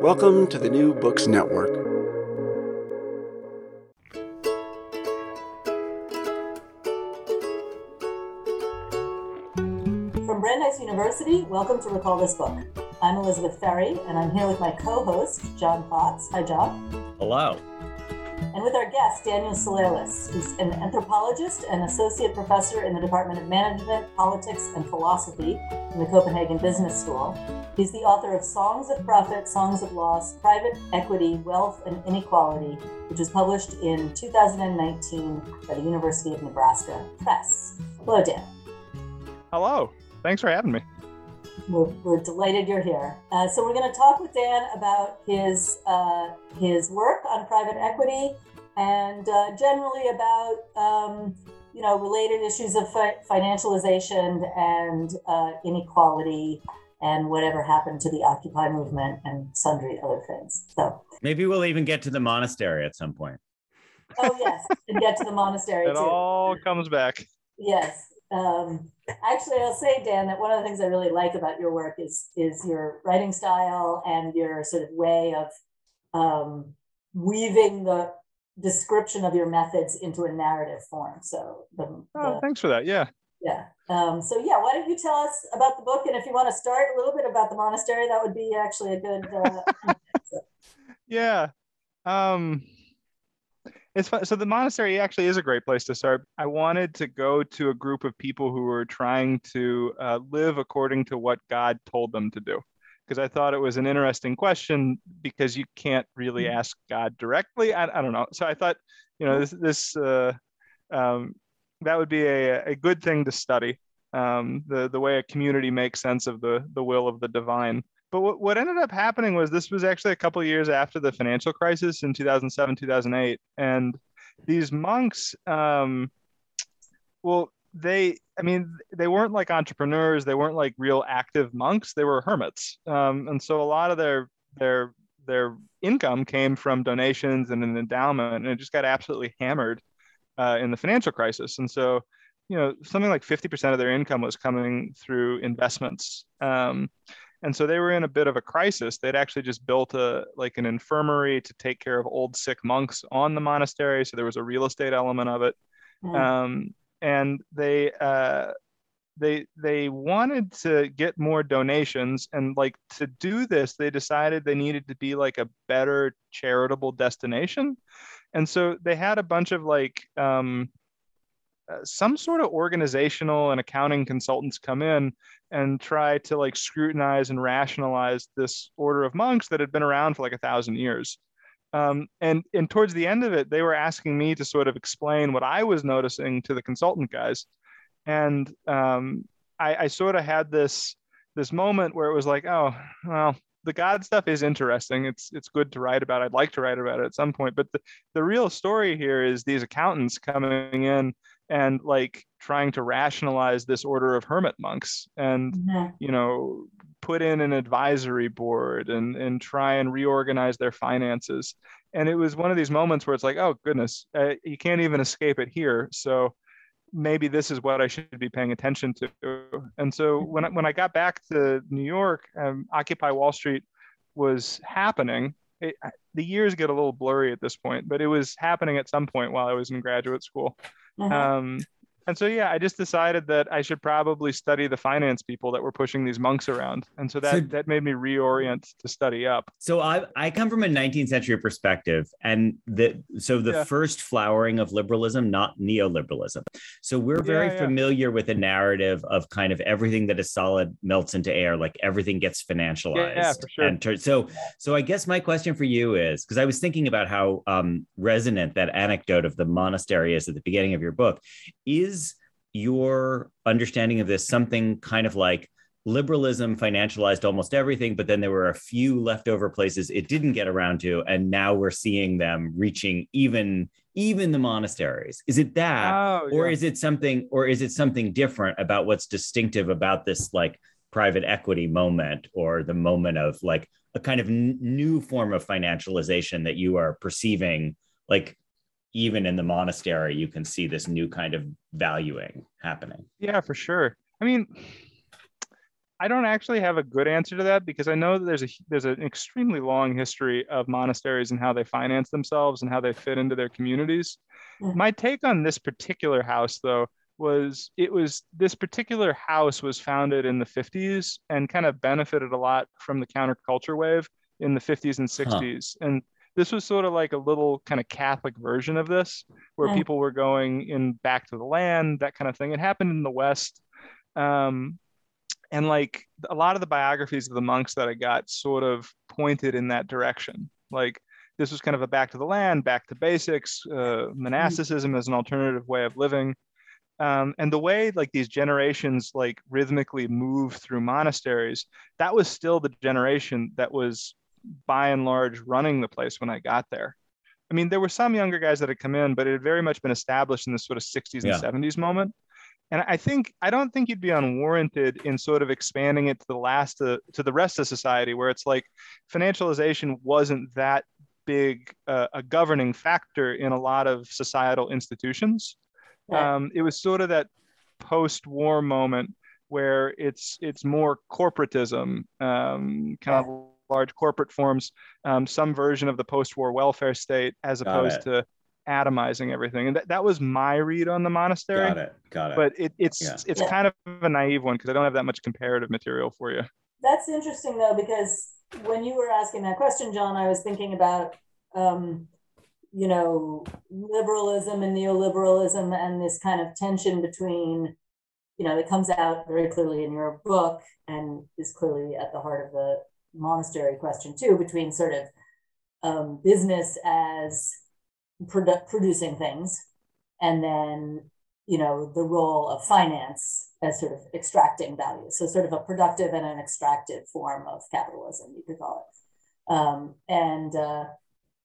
Welcome to the New Books Network. From Brandeis University, welcome to Recall This Book. I'm Elizabeth Ferry, and I'm here with my co host, John Plotz. Hi, John. Hello. And with our guest, Daniel Souleles, who's an anthropologist and associate professor in the Department of Management, Politics, and Philosophy in the Copenhagen Business School. He's the author of Songs of Profit, Songs of Loss, Private Equity, Wealth, and Inequality, which was published in 2019 by the University of Nebraska Press. Hello, Dan. Hello. Thanks for having me. We're, we're delighted you're here. Uh, so we're going to talk with Dan about his uh, his work on private equity and uh, generally about um, you know related issues of fi- financialization and uh, inequality and whatever happened to the Occupy movement and sundry other things. So maybe we'll even get to the monastery at some point. Oh yes, and get to the monastery it too. all comes back. Yes. Um, actually, I'll say, Dan, that one of the things I really like about your work is is your writing style and your sort of way of um, weaving the description of your methods into a narrative form. So, the, Oh, the- thanks for that. Yeah. yeah. Um, so, yeah, why don't you tell us about the book? And if you want to start a little bit about the monastery, that would be actually a good. Uh, Yeah. Um it's fun. So the monastery actually is a great place to start. I wanted to go to a group of people who were trying to uh, live according to what God told them to do. Because I thought it was an interesting question because you can't really ask God directly. I, I don't know. So I thought, you know, this, this uh, um, that would be a, a good thing to study. Um, the, the way a community makes sense of the, the will of the divine. But what, what ended up happening was this was actually a couple years after the financial crisis in 2007, 2008. And these monks, um, well, they, I mean, they weren't like entrepreneurs. They weren't like real active monks. They were hermits. Um, and so a lot of their, their, their income came from donations and an endowment, and it just got absolutely hammered uh, in the financial crisis. And so, you know, something like 50% of their income was coming through investments. Um, and so they were in a bit of a crisis. They'd actually just built a like an infirmary to take care of old sick monks on the monastery. So there was a real estate element of it. Um, and they uh, they they wanted to get more donations. And like to do this they decided they needed to be like a better charitable destination. And so they had a bunch of like um, uh, some sort of organizational and accounting consultants come in and try to like scrutinize and rationalize this order of monks that had been around for like a thousand years. Um, and and towards the end of it, they were asking me to sort of explain what I was noticing to the consultant guys, and um, I, I sort of had this this moment where it was like, oh, well, the God stuff is interesting. It's it's good to write about. I'd like to write about it at some point, but the, the real story here is these accountants coming in and like trying to rationalize this order of hermit monks and you know put in an advisory board and and try and reorganize their finances and it was one of these moments where it's like oh goodness uh, you can't even escape it here so maybe this is what I should be paying attention to. And so when I, when I got back to New York, um, Occupy Wall Street was happening. It, the years get a little blurry at this point, but it was happening at some point while I was in graduate school. Uh-huh. Um, and so yeah i just decided that i should probably study the finance people that were pushing these monks around and so that so, that made me reorient to study up so i i come from a 19th century perspective and the so the yeah. first flowering of liberalism not neoliberalism so we're very yeah, yeah. familiar with a narrative of kind of everything that is solid melts into air like everything gets financialized yeah, for sure. and so so i guess my question for you is because i was thinking about how um, resonant that anecdote of the monastery is at the beginning of your book is your understanding of this something kind of like liberalism financialized almost everything, but then there were a few leftover places it didn't get around to, and now we're seeing them reaching even even the monasteries. Is it that, oh, yeah. or is it something, or is it something different about what's distinctive about this like private equity moment, or the moment of like a kind of n- new form of financialization that you are perceiving, like even in the monastery, you can see this new kind of valuing happening. Yeah, for sure. I mean, I don't actually have a good answer to that because I know that there's a there's an extremely long history of monasteries and how they finance themselves and how they fit into their communities. Mm-hmm. My take on this particular house, though, was it was this particular house was founded in the 50s and kind of benefited a lot from the counterculture wave in the 50s and 60s, huh. and this was sort of like a little kind of Catholic version of this, where yeah. people were going in back to the land, that kind of thing. It happened in the West. Um, and like a lot of the biographies of the monks that I got sort of pointed in that direction. Like this was kind of a back to the land, back to basics, uh, monasticism as an alternative way of living. Um, and the way like these generations like rhythmically move through monasteries, that was still the generation that was by and large running the place when I got there. I mean, there were some younger guys that had come in, but it had very much been established in this sort of 60s yeah. and 70s moment. And I think I don't think you'd be unwarranted in sort of expanding it to the last uh, to the rest of society, where it's like financialization wasn't that big uh, a governing factor in a lot of societal institutions. Um, it was sort of that post-war moment where it's it's more corporatism, um, kind of large corporate forms um, some version of the post-war welfare state as opposed to atomizing everything. And th- that was my read on the monastery got it. Got it. but it, it's yeah. it's kind of a naive one because i don't have that much comparative material for you. That's interesting though because when you were asking that question john i was thinking about um, you know liberalism and neoliberalism and this kind of tension between you know it comes out very clearly in your book and is clearly at the heart of the monastery question too between sort of um, business as produ- producing things and then you know the role of finance as sort of extracting value. So sort of a productive and an extractive form of capitalism you could call it. Um, and uh,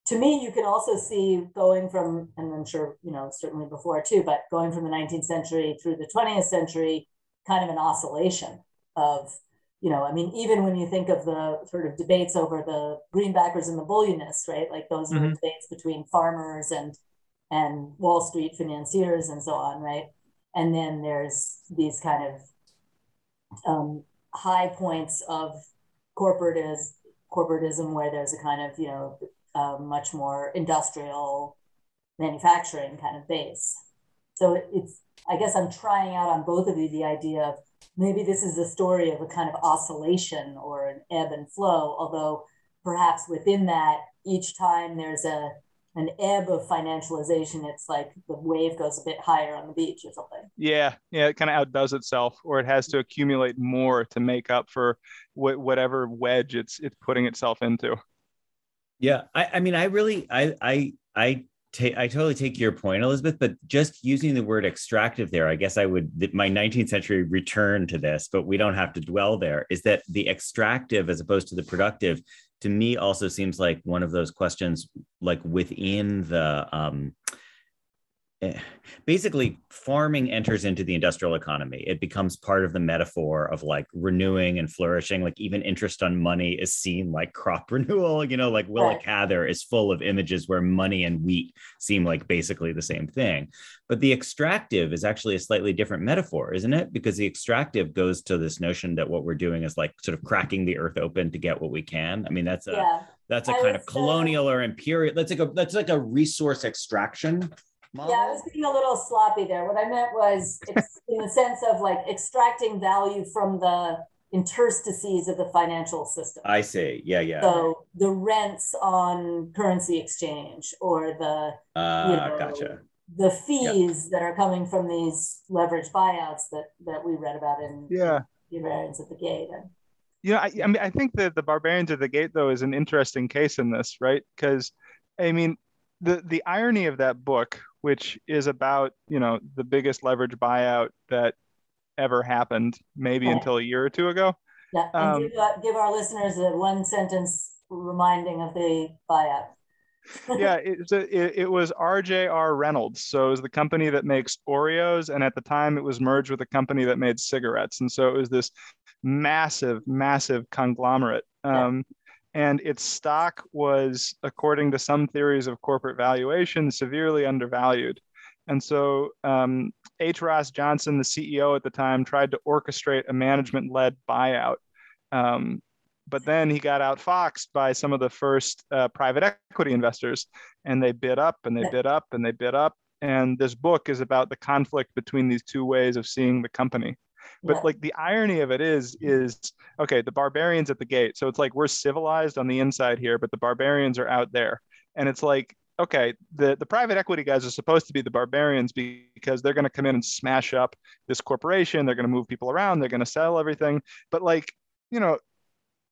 to me you can also see going from and i'm sure you know certainly before too but going from the 19th century through the 20th century kind of an oscillation of you know, I mean, even when you think of the sort of debates over the greenbackers and the bullionists, right? Like those mm-hmm. debates between farmers and and Wall Street financiers and so on, right? And then there's these kind of um, high points of corporatism, corporatism where there's a kind of you know uh, much more industrial manufacturing kind of base. So it's I guess I'm trying out on both of you the idea of maybe this is a story of a kind of oscillation or an ebb and flow, although perhaps within that, each time there's a an ebb of financialization, it's like the wave goes a bit higher on the beach or something. Yeah, yeah, it kind of outdoes itself, or it has to accumulate more to make up for wh- whatever wedge it's it's putting itself into. Yeah, I, I mean, I really, I, I, I I totally take your point, Elizabeth, but just using the word extractive there, I guess I would, my 19th century return to this, but we don't have to dwell there, is that the extractive as opposed to the productive to me also seems like one of those questions like within the, um, Eh, basically farming enters into the industrial economy. It becomes part of the metaphor of like renewing and flourishing. Like even interest on money is seen like crop renewal. You know like willa cather is full of images where money and wheat seem like basically the same thing. But the extractive is actually a slightly different metaphor isn't it? Because the extractive goes to this notion that what we're doing is like sort of cracking the earth open to get what we can. I mean that's a yeah. that's a I kind of say- colonial or imperial that's like a that's like a resource extraction model. Yeah, I was being a little sloppy there. What I meant was ex- in the sense of like extracting value from the interstices of the financial system. I see. Yeah, yeah. So the rents on currency exchange or the uh, you know, gotcha. the fees that are coming from these leveraged buyouts that that we read about in Yeah. the Barbarians at the Gate. And You know, I, I mean, I think that the Barbarians at the Gate though is an interesting case in this, right? Because, I mean, the the irony of that book, which is about you know the biggest leverage buyout that ever happened, maybe Right. until a year or two ago. yeah, and Um, give, uh, give our listeners a one sentence reminding of the buyout. yeah, it's a, it, it was RJR Reynolds. So it was the company that makes Oreos. And at the time, it was merged with a company that made cigarettes. And so it was this massive, massive conglomerate. Yeah. And its stock was, according to some theories of corporate valuation, severely undervalued. And so um, H. Ross Johnson, the CEO at the time, tried to orchestrate a management led buyout. Um, but then he got outfoxed by some of the first uh, private equity investors, and they bid up and they bid up and they bid up. And this book is about the conflict between these two ways of seeing the company. But Yeah. like the irony of it is, is okay, the barbarians at the gate. So it's like we're civilized on the inside here, but the barbarians are out there. And it's like, okay, the, the private equity guys are supposed to be the barbarians because they're going to come in and smash up this corporation. They're going to move people around. They're going to sell everything. But like, you know,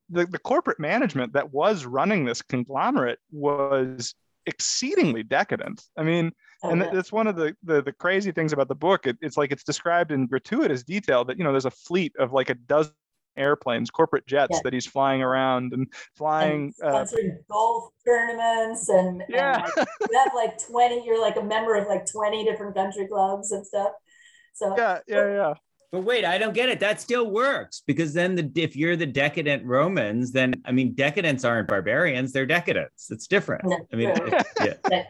the, the corporate management that was running this conglomerate was exceedingly decadent. I mean, and Okay. that's one of the, the the crazy things about the book. It, it's like it's described in gratuitous detail that you know there's a fleet of like a dozen airplanes, corporate jets Yeah. that he's flying around and flying. and Uh, golf tournaments and, and, Yeah. like, you have like 20 you're like a member of like 20 different country clubs and stuff so yeah, yeah, yeah. But wait, I don't get it. That still works because then the if you're the decadent Romans, then I mean decadents aren't barbarians; they're decadents. It's different. Yeah, I mean, true. it- yeah. that-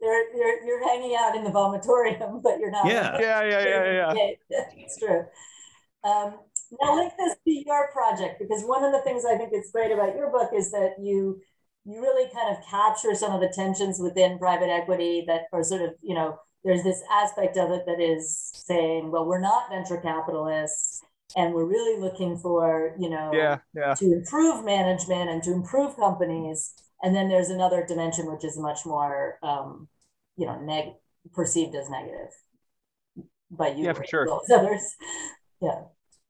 you're, you're you're hanging out in the vomitorium but you're not Yeah. Yeah, yeah, yeah, yeah. it's true um, now link this to your project because one of the things i think is great about your book is that you you really kind of capture some of the tensions within private equity that are sort of you know there's this aspect of it that is saying well we're not venture capitalists and we're really looking for you know Yeah, yeah. to improve management and to improve companies. And then there's another dimension which is much more, um, you know, neg- perceived as negative by you Yeah, for sure. others. Yeah.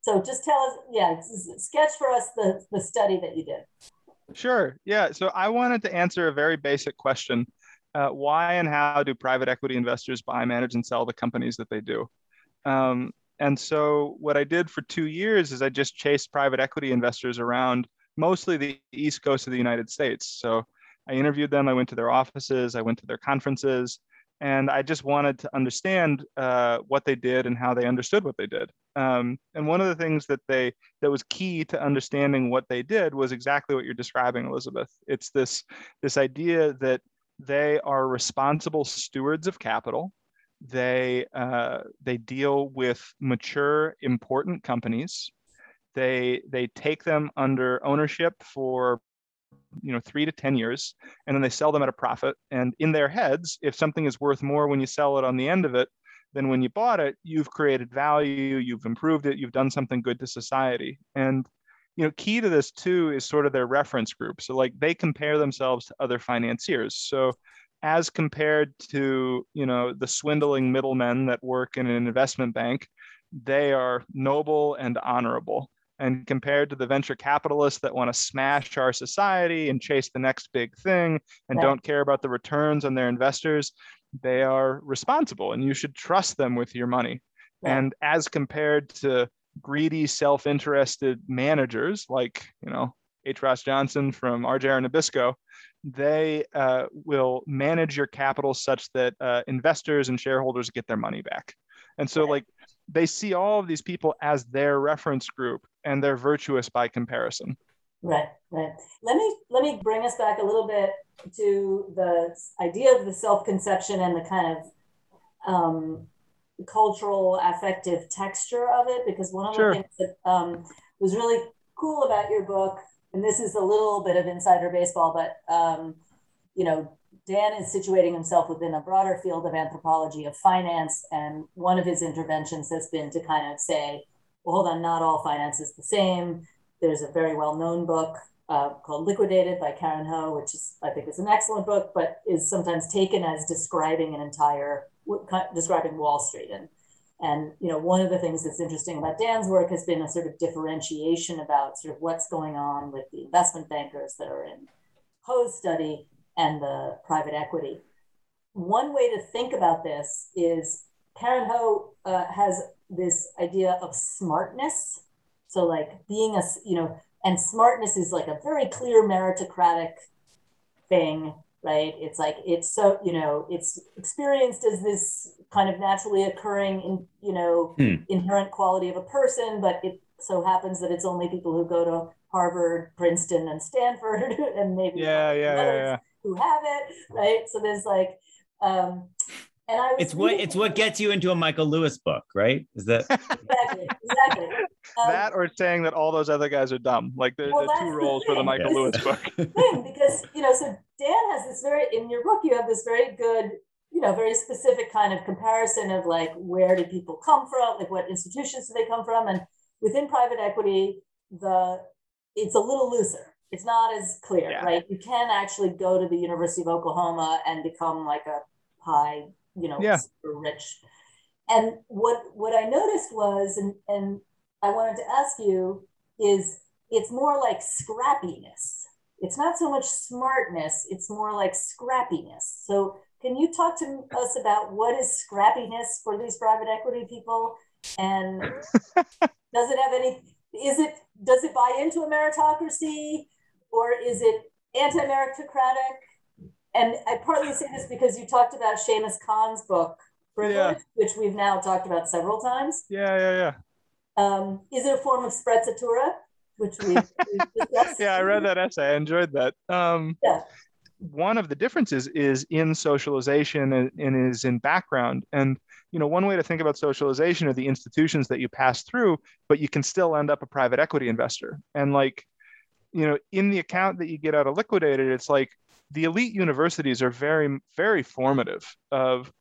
So just tell us, yeah, sketch for us the the study that you did. Sure. Yeah. So I wanted to answer a very basic question. Uh, why and how do private equity investors buy, manage, and sell the companies that they do? Um, and so what I did for two years is I just chased private equity investors around mostly the East Coast of the United States. So I interviewed them. I went to their offices. I went to their conferences. And I just wanted to understand uh, what they did and how they understood what they did. Um, and one of the things that they that was key to understanding what they did was exactly what you're describing, Elizabeth. It's this this idea that they are responsible stewards of capital. They uh, they deal with mature, important companies. They they take them under ownership for you know three to ten years, and then they sell them at a profit. And in their heads, if something is worth more when you sell it on the end of it, than when you bought it, you've created value, you've improved it, you've done something good to society. And you know, key to this too is sort of their reference group. So like they compare themselves to other financiers. So as compared to, you know, the swindling middlemen that work in an investment bank, they are noble and honorable. And compared to the venture capitalists that want to smash our society and chase the next big thing and Right. don't care about the returns on their investors, they are responsible and you should trust them with your money. Right. And as compared to greedy, self-interested managers like, you know, H. Ross Johnson from RJR Nabisco, they uh, will manage your capital such that uh, investors and shareholders get their money back. And so, like, they see all of these people as their reference group, and they're virtuous by comparison. Right, right. Let me let me bring us back a little bit to the idea of the self-conception and the kind of um, cultural affective texture of it, because one of sure. the things that um, was really cool about your book, and this is a little bit of insider baseball, but um, you know, Dan is situating himself within a broader field of anthropology of finance, and one of his interventions has been to kind of say, well, hold on, not all finance is the same there's a very well-known book uh, called Liquidated by Karen Ho, which is I think is an excellent book, but is sometimes taken as describing an entire describing Wall Street. And and you know one of the things that's interesting about Dan's work has been a sort of differentiation about sort of what's going on with the investment bankers that are in Ho's study and the private equity. One way to think about this is Karen Ho uh, has this idea of smartness so like being a, you know, and smartness is like a very clear meritocratic thing, right? It's like, it's so, you know, it's experienced as this kind of naturally occurring, in, you know, hmm. inherent quality of a person, but it so happens that it's only people who go to Harvard, Princeton, and Stanford, and maybe yeah, yeah, yeah, yeah, who have it, right? So there's like, um, and I it's what it's what gets you into a Michael Lewis book, right? Is that exactly exactly um, that or saying that all those other guys are dumb? Like there's well, the two roles the for the Michael Lewis book. thing because you know, so Dan has this very in your book. You have this very good, you know, very specific kind of comparison of like where did people come from, like what institutions do they come from, and within private equity, the it's a little looser. It's not as clear, yeah. right? You can actually go to the University of Oklahoma and become like a high you know, yeah. super rich. And what what I noticed was, and and I wanted to ask you, is it's more like scrappiness. It's not so much smartness, it's more like scrappiness. So can you talk to us about what is scrappiness for these private equity people? And does it have any is it does it buy into a meritocracy or is it anti-meritocratic? And I partly say this because you talked about Shamus Khan's book, Privilege, yeah. which we've now talked about several times. Yeah, yeah, yeah. Um, is it a form of sprezzatura, which we discussed? yeah, I read that essay. I enjoyed that. Um, yeah. One of the differences is in socialization and, and is in background. And you know, one way to think about socialization are the institutions that you pass through, but you can still end up a private equity investor. And like, you know, in the account that you get out of liquidated, it's like the elite universities are very, very formative of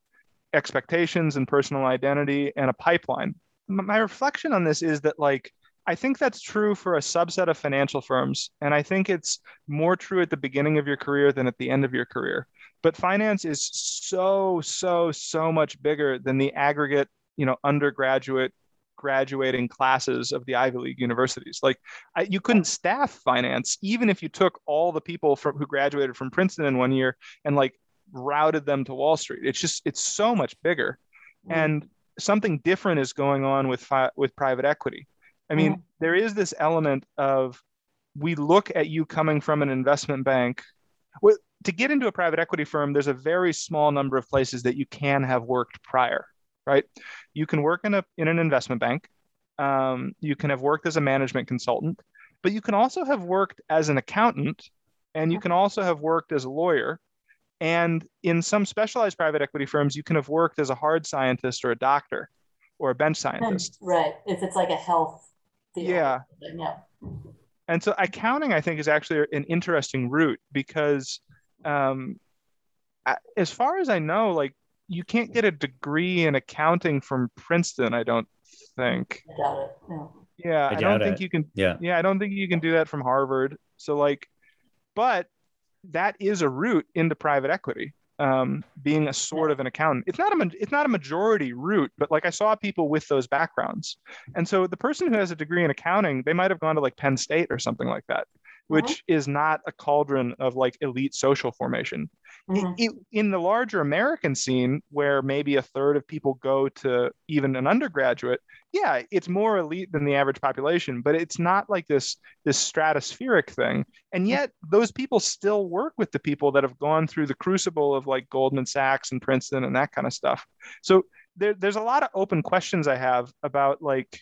expectations and personal identity and a pipeline. My reflection on this is that, like, I think that's true for a subset of financial firms. And I think it's more true at the beginning of your career than at the end of your career. But finance is so, so, so much bigger than the aggregate, you know, undergraduate graduating classes of the Ivy League universities. Like I, you couldn't staff finance even if you took all the people from who graduated from Princeton in one year and like routed them to Wall Street. It's just it's so much bigger, mm. and something different is going on with fi- with private equity. I mean, mm. there is this element of we look at you coming from an investment bank. Well, to get into a private equity firm, there's a very small number of places that you can have worked prior right? You can work in a in an investment bank. Um, you can have worked as a management consultant, but you can also have worked as an accountant, and you can also have worked as a lawyer. And in some specialized private equity firms, you can have worked as a hard scientist or a doctor or a bench scientist. Right. If it's like a health field. Yeah. Yeah. And so accounting, I think, is actually an interesting route because, um, as far as I know, like you can't get a degree in accounting from Princeton, I don't think. I doubt it. No. Yeah, I, I don't think it. you can. Yeah. Yeah, I don't think you can do that from Harvard. So like, but that is a route into private equity. Um, being a sort of an accountant, it's not a it's not a majority route, but like I saw people with those backgrounds, and so the person who has a degree in accounting, they might have gone to like Penn State or something like that, which is not a cauldron of like elite social formation. Mhm. It- it- in the larger American scene, where maybe a third of people go to even an undergraduate, yeah, it's more elite than the average population, but it's not like this this stratospheric thing. And yet, those people still work with the people that have gone through the crucible of like Goldman Sachs and Princeton and that kind of stuff. So there, there's a lot of open questions I have about like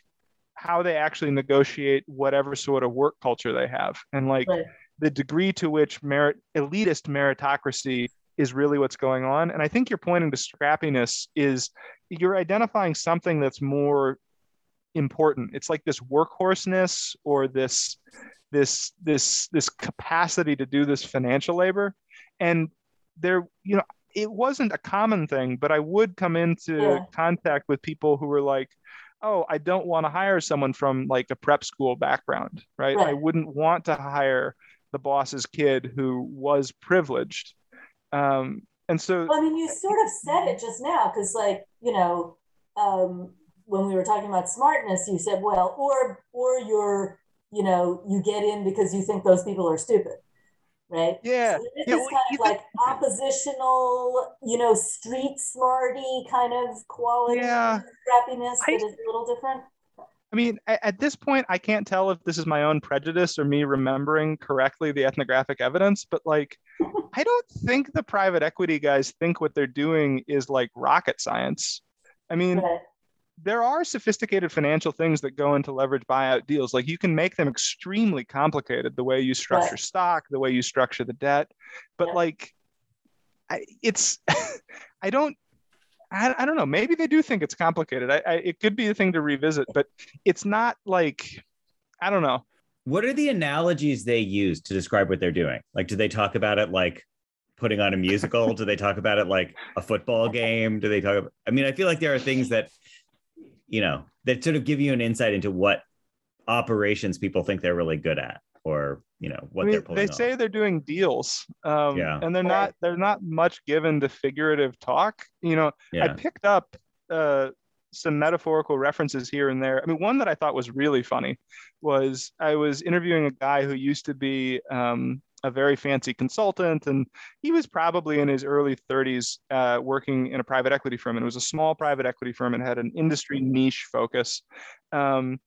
how they actually negotiate whatever sort of work culture they have, and like Right. The degree to which merit elitist meritocracy is really what's going on. And I think you're pointing to scrappiness is you're identifying something that's more important. It's like this workhorseness or this this this this capacity to do this financial labor. And there, you know, it wasn't a common thing, but I would come into Yeah. contact with people who were like, oh, I don't want to hire someone from like a prep school background, right? I wouldn't want to hire the boss's kid who was privileged. Um, and so, I mean, you sort of said it just now because, like, you know, um, when we were talking about smartness, you said, well, or or you're, you know, you get in because you think those people are stupid, right? yeah, So is yeah, this well, kind of like oppositional, you know, street smarty kind of quality, Yeah. scrappiness I- that is a little different. I mean, at, this point, I can't tell if this is my own prejudice or me remembering correctly the ethnographic evidence, but like, I don't think the private equity guys think what they're doing is like rocket science. I mean, there are sophisticated financial things that go into leverage buyout deals. Like you can make them extremely complicated the way you structure Right. stock, the way you structure the debt. But Yeah. like, I, it's, I don't, I, I don't know. Maybe they do think it's complicated. I, I, it could be a thing to revisit, but it's not like, I don't know. What are the analogies they use to describe what they're doing? Like, do they talk about it like putting on a musical? do they talk about it like a football game? Do they talk about, I mean, I feel like there are things that, you know, that sort of give you an insight into what operations people think they're really good at or, you know, what I mean, they're pulling they off. say they're doing deals, um, Yeah. and they're not. They're not much given to figurative talk. You know, I picked up uh, some metaphorical references here and there. I mean, one that I thought was really funny was I was interviewing a guy who used to be um, a very fancy consultant, and he was probably in his early 30s uh, working in a private equity firm. And it was a small private equity firm and had an industry niche focus. Um,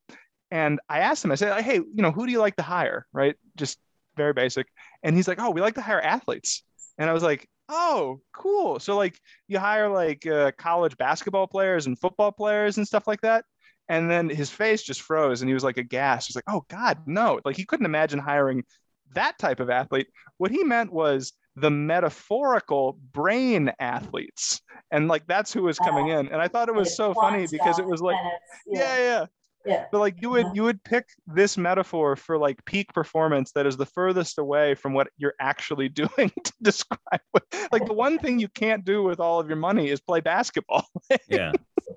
and I asked him, I said, hey, you know, who do you like to hire? Right? Just very basic. And he's like, oh, we like to hire athletes. And I was like, oh, cool. So like you hire like uh, college basketball players and football players and stuff like that. And then his face just froze and he was like aghast. He's like, oh God, no. Like he couldn't imagine hiring that type of athlete. What he meant was the metaphorical brain athletes. And like that's who was coming in. And I thought it was so funny because it was like, yeah, yeah. Yeah. But like you would you would pick this metaphor for like peak performance that is the furthest away from what you're actually doing to describe what, like the one thing you can't do with all of your money is play basketball. yeah.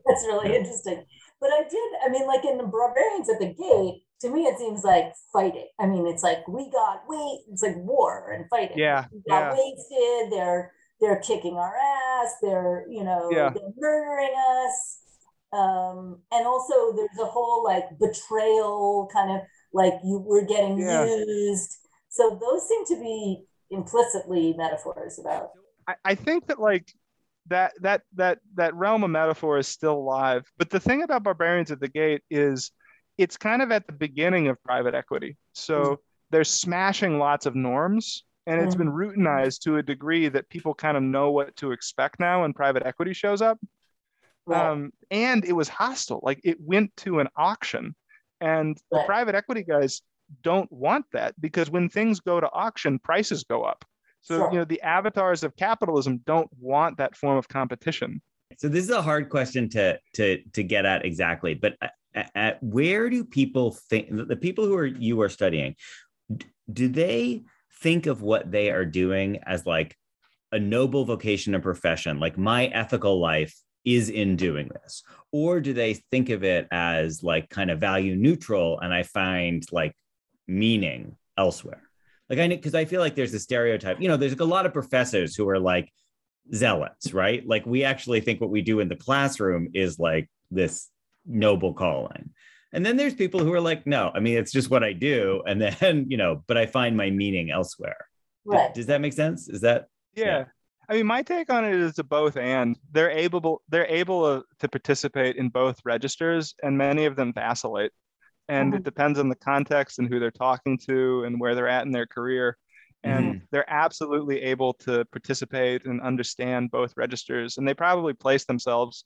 That's really interesting. But I did, I mean, like in the barbarians at the gate, to me, it seems like fighting. I mean, it's like we got wait, it's like war and fighting. Yeah, We got yeah. wasted, they're they're kicking our ass, they're, you know, Yeah. they're murdering us. Um, and also there's a whole like betrayal kind of like you were getting Yeah. used. So those seem to be implicitly metaphors about I, I think that like that that that that realm of metaphor is still alive. But the thing about Barbarians at the Gate is it's kind of at the beginning of private equity. So they're smashing lots of norms and it's been routinized to a degree that people kind of know what to expect now when private equity shows up. Right. Um, and it was hostile. Like it went to an auction, and the Right. private equity guys don't want that because when things go to auction, prices go up. So Sure. you know the avatars of capitalism don't want that form of competition. So this is a hard question to to to get at exactly, but at, at where do people think the people who are you are studying do they think of what they are doing as like a noble vocation and profession like my ethical life is in doing this or do they think of it as like kind of value neutral and i find like meaning elsewhere like i because i feel like there's a stereotype you know there's a lot of professors who are like zealots right like we actually think what we do in the classroom is like this noble calling And then there's people who are like, no, I mean, it's just what I do. And then, you know, but I find my meaning elsewhere. Right. Does that make sense? Is that? yeah. Yeah. I mean, my take on it is a both and. They're able they're able to participate in both registers, and many of them vacillate. And it Mhm. depends on the context and who they're talking to and where they're at in their career. And they're absolutely able to participate and understand both registers. And they probably place themselves,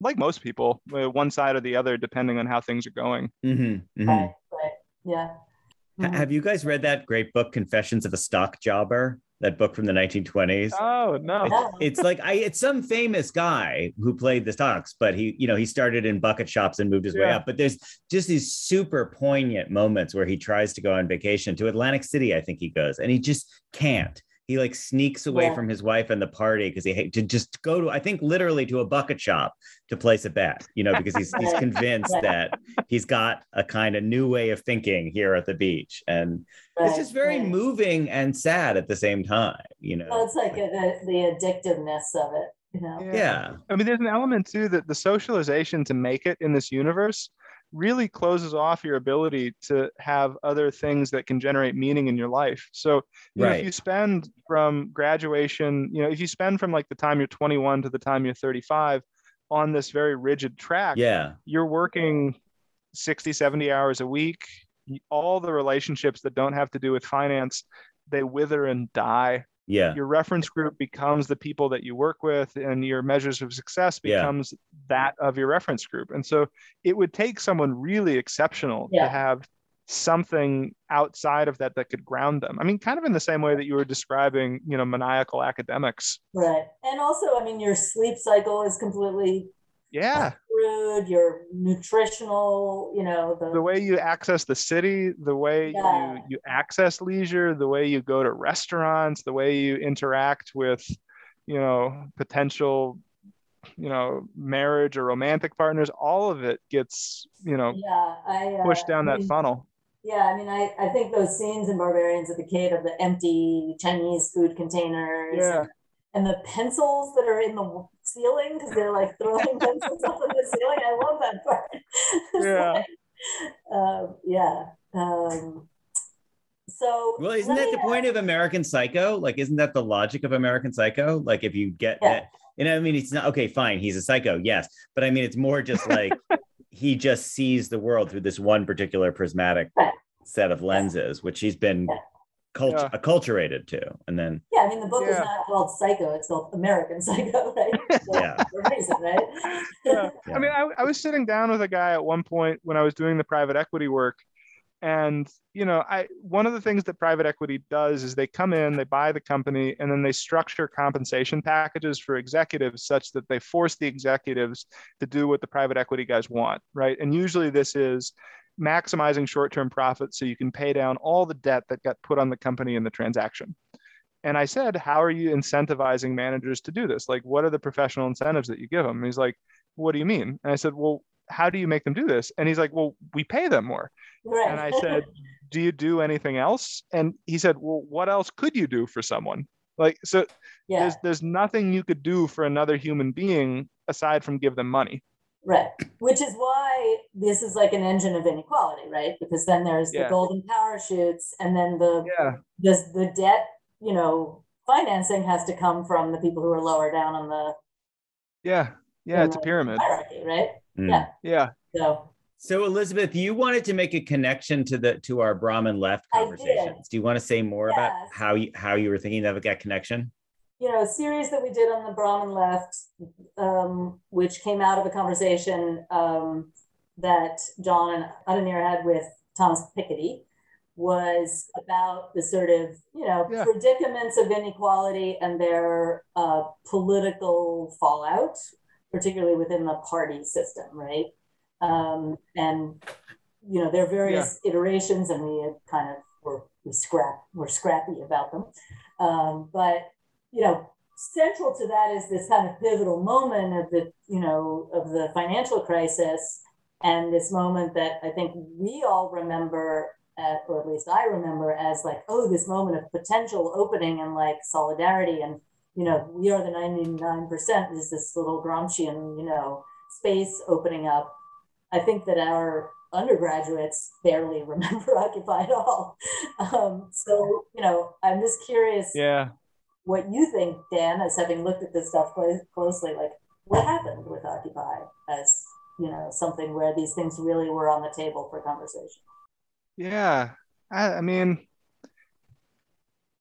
like most people, uh, one side or the other, depending on how things are going. Mhm, mhm. Right. Right. Yeah. Ha- Mhm. Have you guys read that great book, Confessions of a Stock Jobber? That book from the 1920s? Oh no! Yeah. it's like I it's some famous guy who played the stocks, but he, you know, he started in bucket shops and moved his way up. But there's just these super poignant moments where he tries to go on vacation to Atlantic City, I think he goes, and he just can't. He like sneaks away Yeah. from his wife and the party because he hate to just go to, I think literally to a bucket shop to place a bet, you know, because he's he's convinced Right. that he's got a kind of new way of thinking here at the beach. And it's just very right. moving and sad at the same time, you know. Well, it's like uh, the, the addictiveness of it, you know. yeah. I mean, there's an element too that the socialization to make it in this universe really closes off your ability to have other things that can generate meaning in your life. So, you know, if you spend from graduation, you know, if you spend from like the time you're 21 to the time you're 35 on this very rigid track, Yeah. you're working 60, 70 hours a week. All the relationships that don't have to do with finance, they wither and die Yeah. your reference group becomes the people that you work with and your measures of success Yeah. becomes that of your reference group and so it would take someone really exceptional Yeah. to have something outside of that that could ground them i mean kind of in the same way that you were describing you know maniacal academics Right. And also, I mean, your sleep cycle is completely yeah screwed, your nutritional, you know, the, the way you access the city the way Yeah. you you access leisure the way you go to restaurants the way you interact with you know potential you know marriage or romantic partners all of it gets you know yeah, I uh, pushed down I that mean, funnel Yeah, I mean, I, I think those scenes in Barbarians at the Gate of the empty Chinese food containers Yeah. and the pencils that are in the ceiling because they're like throwing pencils up in the ceiling. I love that part. Yeah. like, um, yeah. Um, so Well, isn't that the point of American Psycho? Like, isn't that the logic of American Psycho? Like, if you get Yeah. that, and I mean, it's not okay, fine, he's a psycho, yes, but I mean, it's more just like he just sees the world through this one particular prismatic set of lenses, which he's been Yeah. Cult- Yeah. acculturated to, and then Yeah, I mean, the book is not called Psycho; it's called American Psycho, right? So, Yeah. Reason, right? yeah. Yeah. I mean, I, I was sitting down with a guy at one point when I was doing the private equity work. And, you know, I one of the things that private equity does is they come in, they buy the company, and then they structure compensation packages for executives such that they force the executives to do what the private equity guys want, right? And usually this is maximizing short-term profits so you can pay down all the debt that got put on the company in the transaction. And I said, How are you incentivizing managers to do this? Like, what are the professional incentives that you give them? And he's like, What do you mean? And I said, Well, how do you make them do this? And he's like, Well, we pay them more. right. And I said, Do you do anything else? And he said, Well, what else could you do for someone? Like, so yeah, there's there's nothing you could do for another human being aside from give them money. Right. Which is why this is like an engine of inequality, right? Because then there's the Yeah. golden parachutes, and then the Yeah. does the debt, you know, financing has to come from the people who are lower down on the Yeah. Yeah. It's a pyramid. hierarchy, right? Mm. Yeah. Yeah. So So Elizabeth, you wanted to make a connection to the to our Brahmin left conversations. Do you want to say more about how you how you were thinking of that connection? You know, a series that we did on the Brahmin left, um, which came out of a conversation um, that John and Adanir had with Thomas Piketty, was about the sort of, you know, Yeah. predicaments of inequality and their uh, political fallout, particularly within the party system, right? Um, and you know, there are various iterations, and we had kind of were we scrap we're scrappy about them, um, but you know, central to that is this kind of pivotal moment of the, you know, of the financial crisis and this moment that I think we all remember, or at least I remember as like, oh, this moment of potential opening and like solidarity and, you know, we are the 99% is this little Gramscian, you know, space opening up. I think that our undergraduates barely remember Occupy at all. Um, so, you know, I'm just curious yeah. What you think, Dan, as having looked at this stuff closely, like what happened with Occupy as, you know, something where these things really were on the table for conversation? Yeah. I, I mean,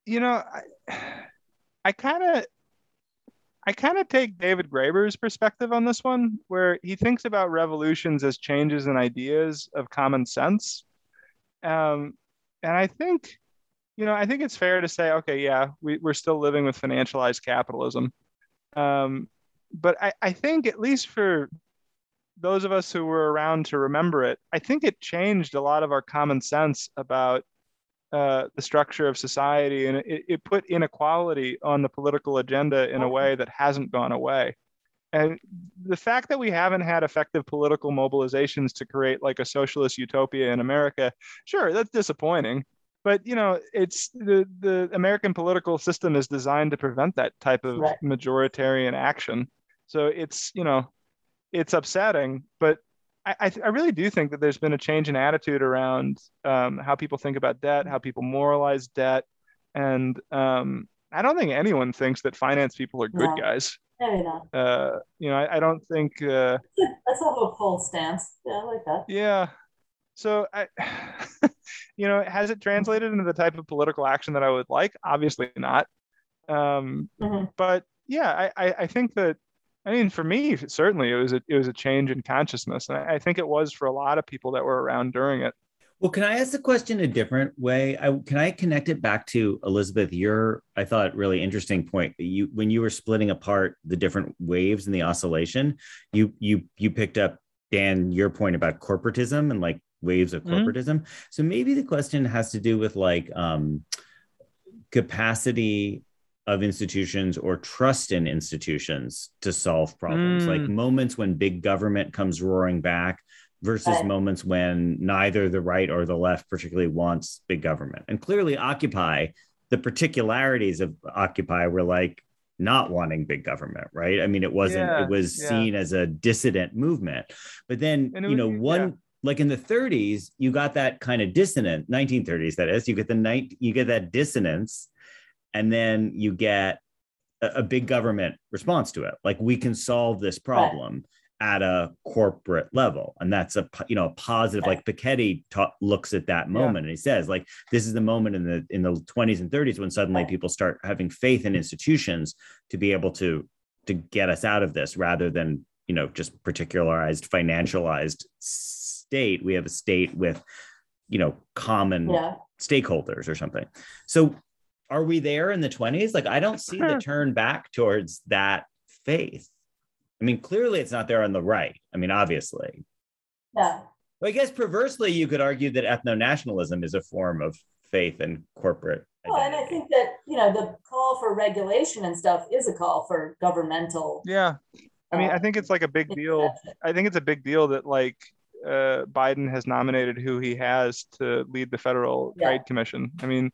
you know, I, I kind of I kind of take David Graeber's perspective on this one, where he thinks about revolutions as changes in ideas of common sense. Um, and I think, you know, I think it's fair to say, okay, yeah, we, we're still living with financialized capitalism. Um, but I, I think, at least for those of us who were around to remember it, I think it changed a lot of our common sense about uh, the structure of society and it, it put inequality on the political agenda in a way that hasn't gone away. And the fact that we haven't had effective political mobilizations to create like a socialist utopia in America, sure, that's disappointing. But you know, it's the the American political system is designed to prevent that type of right. majoritarian action. So it's you know, it's upsetting, but I, I really do think that there's been a change in attitude around um, how people think about debt, how people moralize debt, and um, I don't think anyone thinks that finance people are good no. guys. Maybe not. Uh, you know, I, I don't think uh, that's a hopeful stance. Yeah, I like that. Yeah. So I, you know, has it translated into the type of political action that I would like? Obviously not. Um, mm-hmm. But yeah, I, I, I think that I mean, for me, certainly it was a it was a change in consciousness, and I, think it was for a lot of people that were around during it. Well, can I ask the question a different way? I, can I connect it back to Elizabeth? Your, I thought, really interesting point. You, when you were splitting apart the different waves in the oscillation, you you you picked up Dan your point about corporatism and like waves of mm-hmm. corporatism. Mm-hmm. So maybe the question has to do with like um, capacity of institutions or trust in institutions to solve problems, mm. like moments when big government comes roaring back versus moments when neither the right or the left particularly wants big government. And clearly, Occupy, the particularities of Occupy were like not wanting big government, right? I mean, it wasn't, yeah, it was yeah. seen as a dissident movement. But then, you know, one, yeah. Like in the 30s, you got that kind of dissonant, 1930s, that is, you get the night, you get that dissonance and then you get a, a big government response to it like we can solve this problem right. at a corporate level and that's a you know a positive like Piketty ta- looks at that moment yeah. and he says like this is the moment in the in the 20s and 30s when suddenly people start having faith in institutions to be able to to get us out of this rather than you know just particularized financialized state we have a state with you know common yeah. stakeholders or something so are we there in the 20s? Like, I don't see the turn back towards that faith. I mean, clearly it's not there on the right. I mean, obviously. Yeah. Well, I guess perversely, you could argue that ethno nationalism is a form of faith and corporate. Well, and I think that, you know, the call for regulation and stuff is a call for governmental. Yeah. I mean, I think it's like a big deal. I think it's a big deal that, like, uh, Biden has nominated who he has to lead the Federal yeah. Trade Commission. I mean,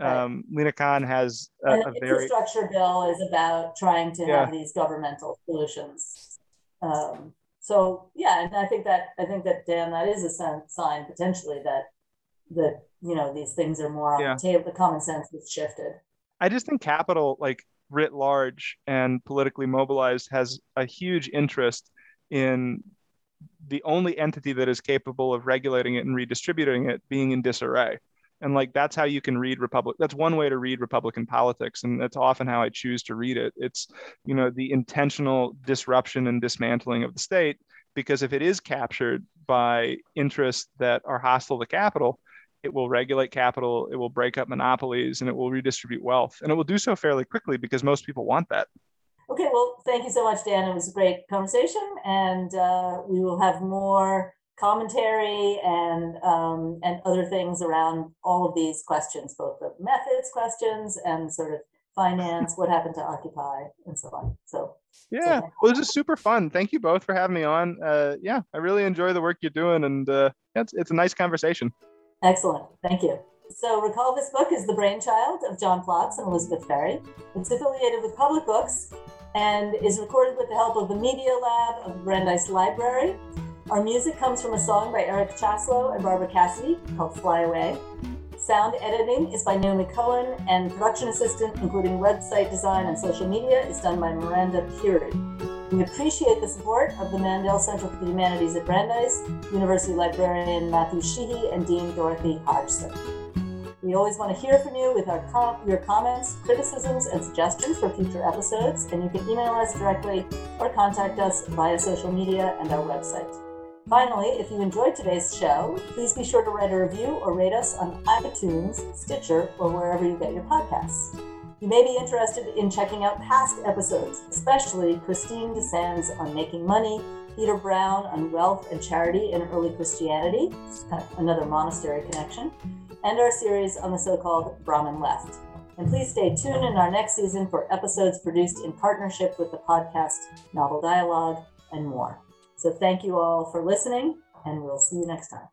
um, Lina Khan has a, a very infrastructure bill is about trying to yeah. have these governmental solutions. Um, so yeah, and I think that I think that Dan, that is a sign potentially that that you know these things are more on yeah. the table. The common sense has shifted. I just think capital, like writ large and politically mobilized, has a huge interest in the only entity that is capable of regulating it and redistributing it being in disarray. And like that's how you can read republic that's one way to read republican politics and that's often how i choose to read it. It's you know the intentional disruption and dismantling of the state because if it is captured by interests that are hostile to capital it will regulate capital it will break up monopolies and it will redistribute wealth and it will do so fairly quickly because most people want that okay well thank you so much dan it was a great conversation and uh, we will have more commentary and um, and other things around all of these questions, both the methods questions and sort of finance, what happened to Occupy, and so on. So yeah, so well, this is super fun. Thank you both for having me on. Uh, yeah, I really enjoy the work you're doing, and uh, it's it's a nice conversation. Excellent, thank you. So recall this book is the brainchild of John Plotz and Elizabeth Ferry. It's affiliated with Public Books and is recorded with the help of the Media Lab of Brandeis Library Our music comes from a song by Eric Chasalow and Barbara Cassidy called Fly Away. Sound editing is by Naomi Cohen, and production assistant, including website design and social media, is done by Miranda Curie. We appreciate the support of the Mandel Center for the Humanities at Brandeis, University librarian Matthew Sheehy, and Dean Dorothy Hodgson. We always want to hear from you with our com- your comments, criticisms, and suggestions for future episodes, and you can email us directly or contact us via social media and our website. Finally, if you enjoyed today's show, please be sure to write a review or rate us on iTunes, Stitcher, or wherever you get your podcasts. You may be interested in checking out past episodes, especially Christine Desan's on making money, Peter Brown on wealth and charity in early Christianity, kind of another monastery connection, and our series on the so called Brahmin left. And please stay tuned in our next season for episodes produced in partnership with the podcast Novel Dialogue and more. So thank you all for listening, and we'll see you next time.